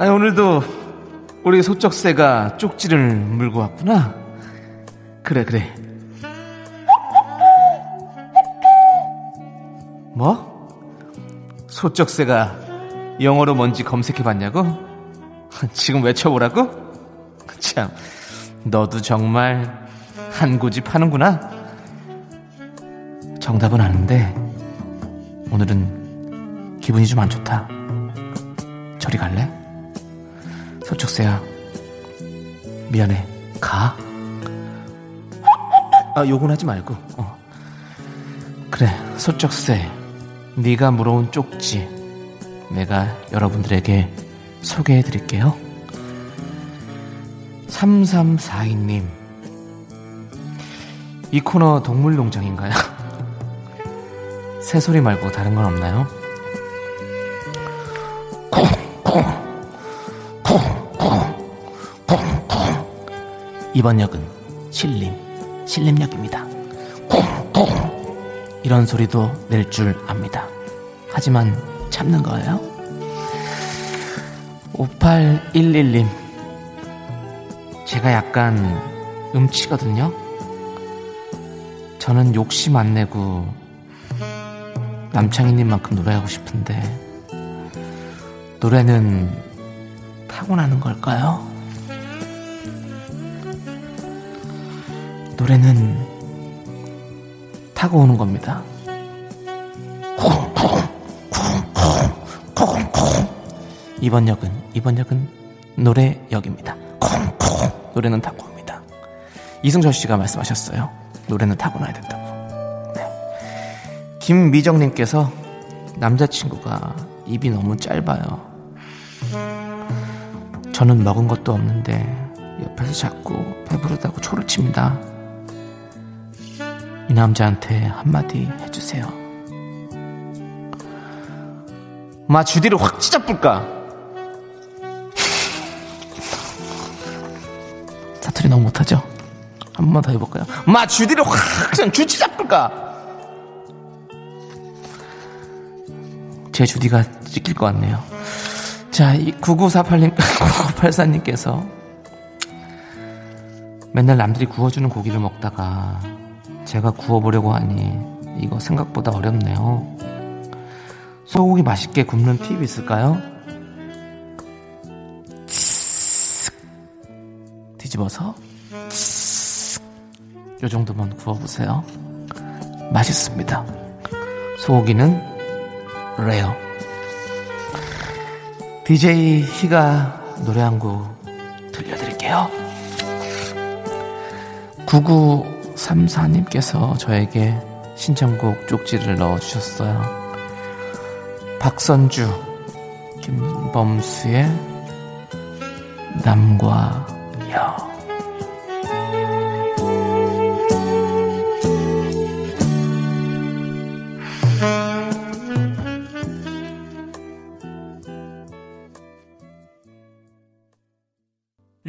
아니 오늘도 우리 소쩍새가 쪽지를 물고 왔구나. 그래 그래. 뭐? 소쩍새가 영어로 뭔지 검색해 봤냐고? <laughs> 지금 외쳐보라고? 참, 너도 정말 한 고집 하는구나. 정답은 아는데 오늘은 기분이 좀 안 좋다. 저리 갈래? 소쩍새야 미안해 가? 아 욕은 하지 말고 어. 그래 소쩍새 네가 물어온 쪽지 내가 여러분들에게 소개해 드릴게요 3342님 이 코너 동물농장인가요? <laughs> 새소리 말고 다른 건 없나요? 이번 역은 신림, 신림역입니다. 이런 소리도 낼 줄 압니다. 하지만 참는 거예요. 5811님. 제가 약간 음치거든요. 저는 욕심 안 내고 남창희님만큼 노래하고 싶은데 노래는 타고나는 걸까요? 노래는 타고 오는 겁니다. 이번 역은 이번 역은 노래역입니다. 노래는 타고 옵니다. 이승철 씨가 말씀하셨어요. 노래는 타고나야 된다고. 네. 김미정님께서 남자친구가 입이 너무 짧아요. 저는 먹은 것도 없는데 옆에서 자꾸 배부르다고 초를 칩니다. 이 남자한테 한마디 해주세요. 마 주디를 확 찢어뿔까? <laughs> 사투리 너무 못하죠? 한 번만 더 해볼까요? 마 주디를 확 그냥 주치 잡을까? 제 주디가 찢길 것 같네요. 자, 이 9948님, 9984님께서 <laughs> 맨날 남들이 구워주는 고기를 먹다가 제가 구워보려고 하니 이거 생각보다 어렵네요. 소고기 맛있게 굽는 팁 있을까요? 쓱 뒤집어서 쓱요 정도만 구워보세요. 맛있습니다. 소고기는 레어. DJ 희가 노래 한 곡 들려드릴게요. 9934님께서 저에게 신청곡 쪽지를 넣어주셨어요. 박선주, 김범수의 남과 여.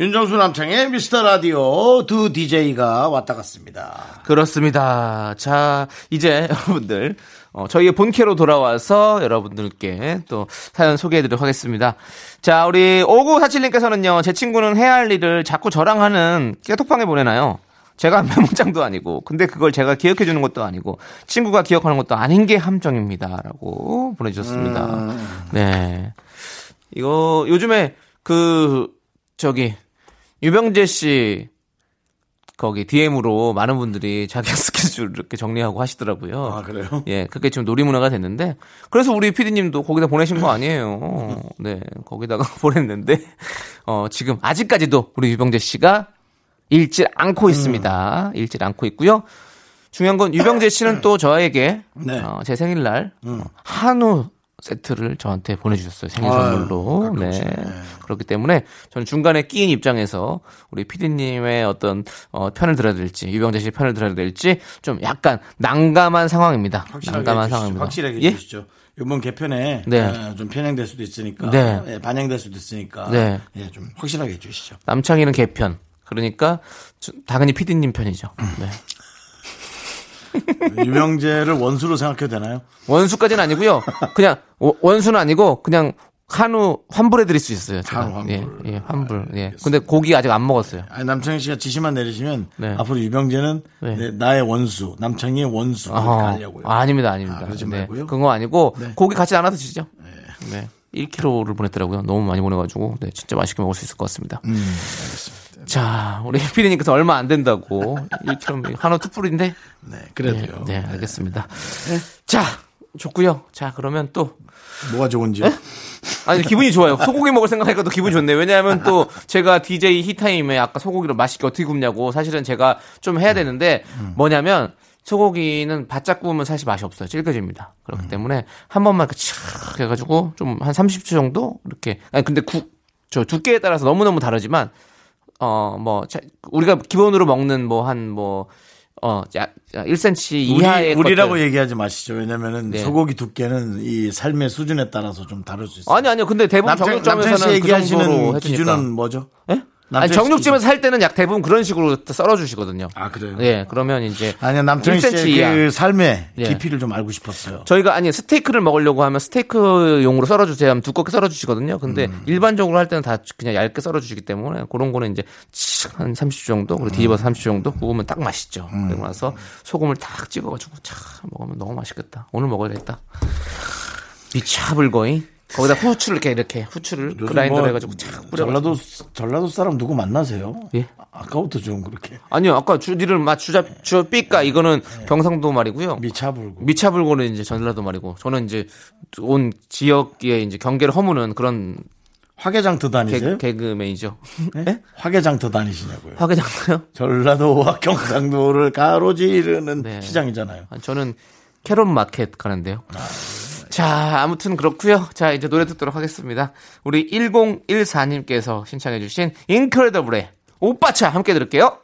윤정수 남창의 미스터 라디오 두 DJ가 왔다 갔습니다. 그렇습니다. 자, 이제 <laughs> 여러분들, 어, 저희의 본캐로 돌아와서 여러분들께 또 사연 소개해드리도록 하겠습니다. 자, 우리 5947님께서는요, 제 친구는 해야 할 일을 자꾸 저랑 하는 깨톡방에 보내나요? 제가 <laughs> 메모장도 아니고, 근데 그걸 제가 기억해주는 것도 아니고, 친구가 기억하는 것도 아닌 게 함정입니다. 라고 보내주셨습니다. 네. 이거, 요즘에 그, 저기, 유병재 씨, 거기 DM으로 많은 분들이 자기 <laughs> 스케줄 이렇게 정리하고 하시더라고요. 아, 그래요? 예, 그게 지금 놀이문화가 됐는데, 그래서 우리 피디님도 거기다 보내신 거 아니에요. <laughs> 네, 거기다가 <laughs> 보냈는데, 어, 지금 아직까지도 우리 유병재 씨가 읽질 않고 있습니다. 읽질 않고 있고요. 중요한 건 유병재 씨는 <coughs> 또 저에게 네. 어, 제 생일날 어, 한우 세트를 저한테 보내주셨어요 생일 선물로. 네. 그렇기 때문에 저는 중간에 끼인 입장에서 우리 PD님의 어떤 어, 편을 들어야 될지 유병재 씨 편을 들어야 될지 좀 약간 난감한 상황입니다. 확실하게 난감한 해주시죠. 상황입니다. 확실하게 예? 해주시죠. 이번 개편에 네. 어, 좀 편향될 수도 있으니까 네. 예, 반영될 수도 있으니까 네. 예, 좀 확실하게 해주시죠. 남창희는 개편. 그러니까 저- 당연히 PD님 편이죠. 네. <laughs> 유명재를 원수로 생각해도 되나요? 원수까지는 아니고요. 그냥 워- 원수는 아니고 그냥 한우 환불해 드릴 수 있어요. 제가. 한우 환불. 예, 예, 환불. 예. 근데 고기 아직 안 먹었어요. 아니, 남창희 씨가 지시만 내리시면 네. 앞으로 유병재는 네. 네, 나의 원수, 남창희의 원수 하려고요. 아, 닙니다 아닙니다. 아, 그러지 네, 말고요? 그거 아니고 네. 고기 같이 나눠 드시죠. 네. 1kg를 보냈더라고요. 너무 많이 보내가지고 네, 진짜 맛있게 먹을 수 있을 것 같습니다. 음, 자, 우리 <laughs> 피디님께서 얼마 안 된다고 1kg 한우 투뿔인데 네, 그래도요. 네, 알겠습니다. 자, 좋고요. 자, 그러면 또 뭐가 좋은지요? 아니 기분이 좋아요. 소고기 먹을 생각하니까 또 기분이 좋네요. 왜냐하면 또 제가 DJ 히타임에 아까 소고기를 맛있게 어떻게 굽냐고 사실은 제가 좀 해야 되는데 뭐냐면 소고기는 바짝 구우면 사실 맛이 없어요. 질겨집니다. 그렇기 때문에 한 번만 이렇게 촥 해가지고 좀 한 30초 정도 이렇게 아니 근데 국 저 두께에 따라서 너무 너무 다르지만 어뭐 우리가 기본으로 먹는 뭐 한 뭐 어, 야, 1cm 이하의 우리, 것들. 얘기하지 마시죠. 왜냐면은 네. 소고기 두께는 이 삶의 수준에 따라서 좀 다를 수 있어요. 아니 아니요. 근데 대부분 남창, 정육점에서는 그 얘기하시는. 기준은 뭐죠? 예? 아니 씨 정육점에서 살 때는 약 대부분 그런 식으로 썰어 주시거든요. 아, 그래요? 예, 그러면 이제 아니요, 남창희 1cm 씨의 이하. 그 삶의 예. 깊이를 좀 알고 싶었어요. 저희가 아니 스테이크를 먹으려고 하면 스테이크용으로 썰어 주세요 하면 두껍게 썰어 주시거든요. 근데 음. 일반적으로 할 때는 다 그냥 얇게 썰어 주시기 때문에 그런 거는 이제 칙한 30초 정도 그리고 뒤집어서 30초 정도 구우면 딱 맛있죠. 음. 그리고 나서 소금을 딱 찍어 가지고 참 먹으면 너무 맛있겠다. 오늘 먹어야겠다. 미차불거이 거기다 후추를 이렇게 이렇게 후추를 그라인더로 뭐 해가지고 착 뿌려 전라도 전라도 사람 누구 만나세요? 예? 아까부터 좀 그렇게 아니요, 아까 주디를 맞 주자 주 삐까 이거는 경상도 말이고요. 미차불고. 미차불고는 이제 전라도 말이고 저는 이제 온 지역에 이제 경계를 허무는 그런 화개장터 다니세요? 개, 개그맨이죠. 네? 화개장터 다니시냐고요? 화개장터요? 전라도와 <laughs> 경상도를 가로지르는 네. 시장이잖아요. 아, 저는 캐럿 마켓 가는데요. 자, 아무튼 그렇고요. 자, 이제 노래 듣도록 하겠습니다. 우리 1014님께서 신청해 주신 인크레더블의 오빠차 함께 들을게요.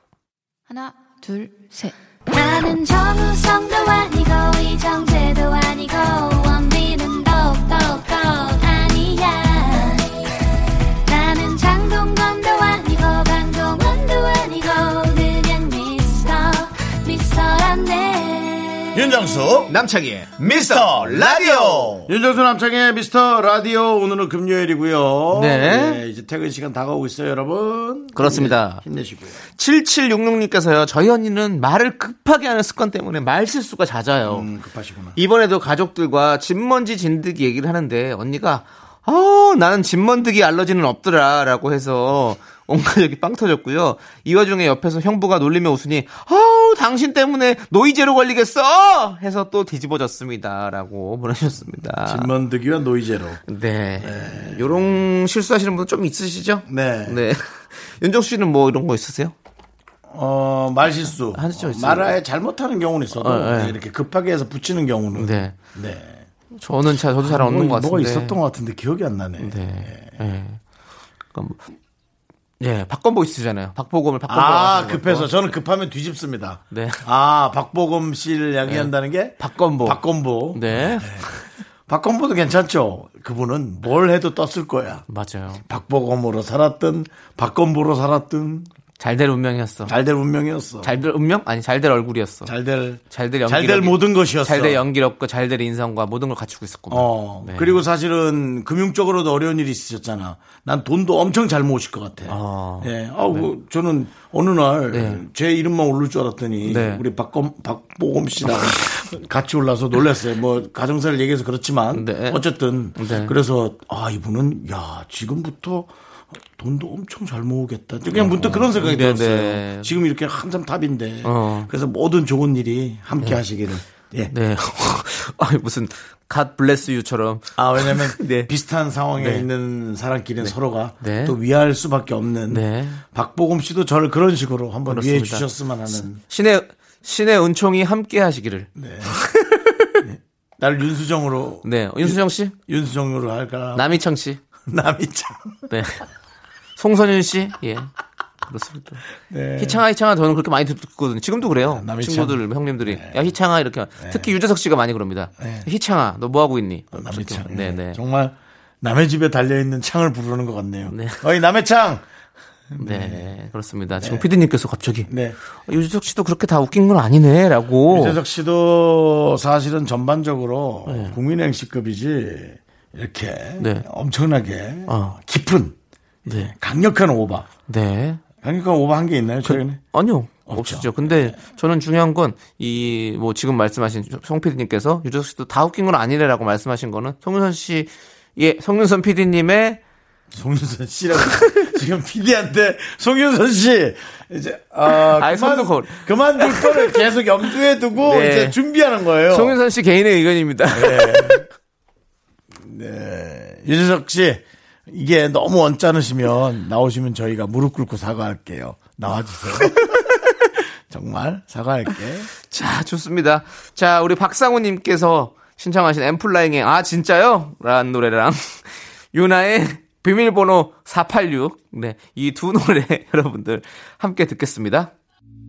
하나, 둘, 셋. 나는 정우성도 아니고 이정재도 아니고 윤정수 남창희의 미스터 라디오 윤정수 남창의 미스터 라디오 오늘은 금요일이고요. 네. 이제 퇴근 시간 다가오고 있어요, 여러분. 그렇습니다. 힘내, 힘내시고요. 7766님께서요. 저희 언니는 말을 급하게 하는 습관 때문에 말 실수가 잦아요. 음, 급하시구나. 이번에도 가족들과 집먼지 진드기 얘기를 하는데 언니가 아 나는 집먼드기 알러지는 없더라 라고 해서 온 가족이 빵 터졌고요. 이 와중에 옆에서 형부가 놀리며 웃으니 아우 당신 때문에 노이제로 걸리겠어 해서 또 뒤집어졌습니다라고 보내주셨습니다. 진먼드기와 노이제로. 네. 요런 실수하시는 분 좀 있으시죠? 네. 네. <laughs> 윤정수 씨는 뭐 이런 거 있으세요? 어, 말 실수. 하죠, 어, 아예 잘못하는 경우는 있어도 어, 네. 이렇게 급하게 해서 붙이는 경우는. 네. 네. 저는 잘 저도 잘 없는 뭐, 것 같은데. 뭐가 있었던 것 같은데 기억이 안 나네. 네. 네. 그러니까 뭐, 예, 박건보 있으잖아요. 박보검을 박건보. 아, 급해서 저는 급하면 뒤집습니다. 네. 아, 박보검 씨를 이야기한다는 게 박건보. 박건보. 네. 박건보도 괜찮죠. 그분은 뭘 해도 떴을 거야. 맞아요. 박보검으로 살았든 박건보로 살았든 잘될 운명이었어. 잘될 운명이었어. 잘될 운명? 아니 잘될 얼굴이었어. 잘 될, 잘될 연기. 잘될 모든 것이었어. 잘될 연기력과 잘될 인성과 모든 걸 갖추고 있었고. 어, 네. 그리고 사실은 금융적으로도 어려운 일이 있으셨잖아. 난 돈도 엄청 잘 모으실 것 같아. 아. 예. 아, 그 저는 어느 날제 네. 이름만 오를 줄 알았더니 네. 우리 박검, 박보검 씨랑 <laughs> 같이 올라서 놀랐어요. 뭐 가정사를 얘기해서 그렇지만 네. 어쨌든 네. 그래서 아, 이분은 야, 지금부터 돈도 엄청 잘 모으겠다. 그냥 문득 그런 생각이 네, 들었어요. 네. 지금 이렇게 한참 탑인데. 어. 그래서 모든 좋은 일이 함께 하시기를. 예. 네. <laughs> 아니, 무슨 갓 블레스 유처럼 아, 왜냐면 <laughs> 네. 비슷한 상황에 네. 있는 사람끼리는 서로가 네. 또 위할 수밖에 없는 네. 박보검 씨도 저를 그런 식으로 한번 위해 그렇습니다. 주셨으면 하는 신의 신의 은총이 함께 하시기를. 나를 윤수정으로 네. 윤수정 씨, 윤 수정으로 할까? 남희청 씨, <laughs> 남이참. 네. 송선윤 씨, 예. 그렇습니다. 네. 희창아, 희창아, 저는 그렇게 많이 듣거든요. 지금도 그래요. 남희창. 친구들, 형님들이. 야, 희창아, 이렇게. 특히 유재석 씨가 많이 그럽니다. 희창아, 너 뭐 하고 있니? 남이참. 그렇게. 네, 네. 정말 남의 집에 달려 있는 창을 부르는 것 같네요. 네. 어이 남의 창. 네, 그렇습니다. 지금 피디님께서 갑자기 네. 어, 유재석 씨도 그렇게 다 웃긴 건 아니네라고. 유재석 씨도 사실은 전반적으로 네. 국민행시급이지 이렇게 네. 엄청나게 어. 깊은 네, 강력한 오바. 네. 강력한 오바 한 게 있나요 최근에? 아니요. 없죠. 근데 저는 중요한 건 이 뭐 지금 말씀하신 송 PD님께서 유재석 씨도 다 웃긴 건 아니래라고 말씀하신 거는 송윤선 씨, 예, 송윤선 PD님의 송윤선 씨라고 <laughs> 지금 PD한테 송윤선 씨 이제 아 <laughs> 아이, 그만 걸. 그만둘 거를 계속 염두에 두고 <laughs> 네. 이제 준비하는 거예요. 송윤선 씨 개인의 의견입니다. 유재석 씨 이게 너무 언짢으시면 나오시면 저희가 무릎 꿇고 사과할게요. 나와주세요. <laughs> 정말 사과할게. 자, 좋습니다. 자, 우리 박상우님께서 신청하신 엠플라잉의 아, 진짜요? 라는 노래랑 유나의 비밀번호 486. 네, 이 두 노래 <laughs> 여러분들 함께 듣겠습니다.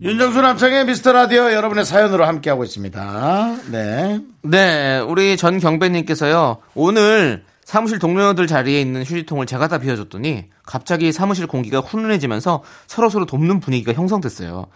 윤정수 남창의 미스터 라디오 여러분의 사연으로 함께하고 있습니다. 네. 네, 우리 전경배님께서요, 오늘 사무실 동료들 자리에 있는 휴지통을 제가 다 비워줬더니 갑자기 사무실 공기가 훈훈해지면서 서로서로 돕는 분위기가 형성됐어요.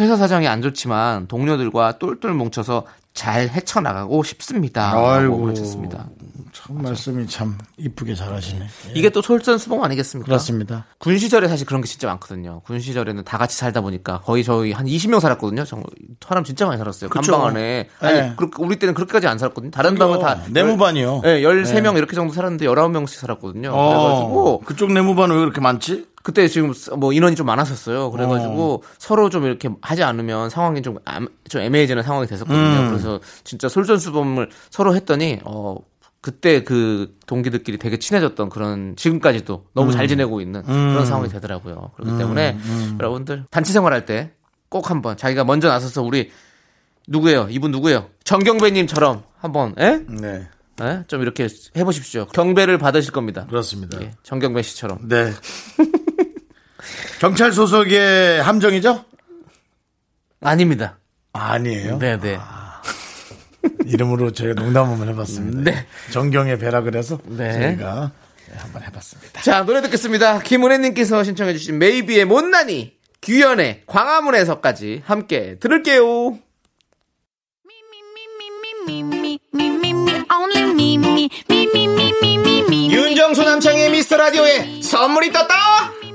회사 사정이 안 좋지만 동료들과 똘똘 뭉쳐서 잘 헤쳐나가고 싶습니다. 라고 하셨습니다. 참 말씀이 참 이쁘게 잘하시네. 이게 또 솔선수범 아니겠습니까? 그렇습니다. 군 시절에 사실 그런 게 진짜 많거든요. 군 시절에는 다 같이 살다 보니까 거의 저희 한 20명 살았거든요. 정말 사람 진짜 많이 살았어요. 그쵸. 간방 안에. 아니, 네. 그렇게- 우리 때는 그렇게까지 안 살았거든요. 다른 방은 다 내무반이요. 네, 13명 이렇게 정도 살았는데 19명씩 살았거든요. 어, 그래가지고 그쪽 내무반은 왜 그렇게 많지? 그때 지금 뭐 인원이 좀 많았었어요. 그래가지고 서로 좀 이렇게 하지 않으면 상황이 좀, 암- 좀 애매해지는 상황이 됐었거든요. 그래서 진짜 솔선수범을 서로 했더니 어 그때 그 동기들끼리 되게 친해졌던 그런 지금까지도 너무 잘 지내고 있는 그런 상황이 되더라고요. 그렇기 때문에 여러분들 단체 생활할 때 꼭 한번 자기가 먼저 나서서 우리 누구예요? 이분 누구예요? 정경배님처럼 한번 에? 네. 에? 좀 이렇게 해보십시오. 경배를 받으실 겁니다. 그렇습니다. 예, 정경배 씨처럼. 네. <laughs> 경찰 소속의 함정이죠? 아닙니다. 아니에요. 네네. 이름으로 저희가 농담 한번 해봤습니다. 네. 정경의 배라 그래서 네. 저희가 한번 해봤습니다. 자, 노래 듣겠습니다. 김은혜님께서 신청해주신 메이비의 못난이, 규현의 광화문에서까지 함께 들을게요. 윤정수 남창의 미스터 라디오에 선물이 떴다!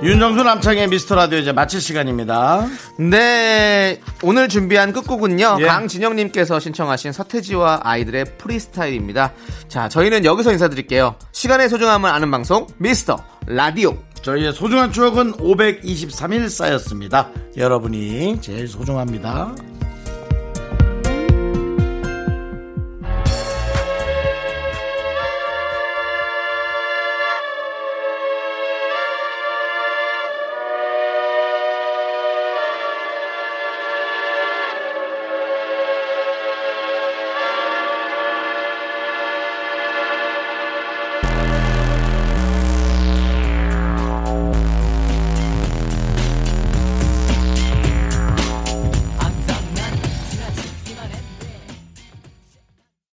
윤정수 남창의 미스터 라디오 이제 마칠 시간입니다. 네, 오늘 준비한 끝곡은요. 예. 강진영님께서 신청하신 서태지와 아이들의 프리스타일입니다. 자, 저희는 여기서 인사드릴게요. 시간의 소중함을 아는 방송, 미스터 라디오. 저희의 소중한 추억은 523일 쌓였습니다. 여러분이 제일 소중합니다.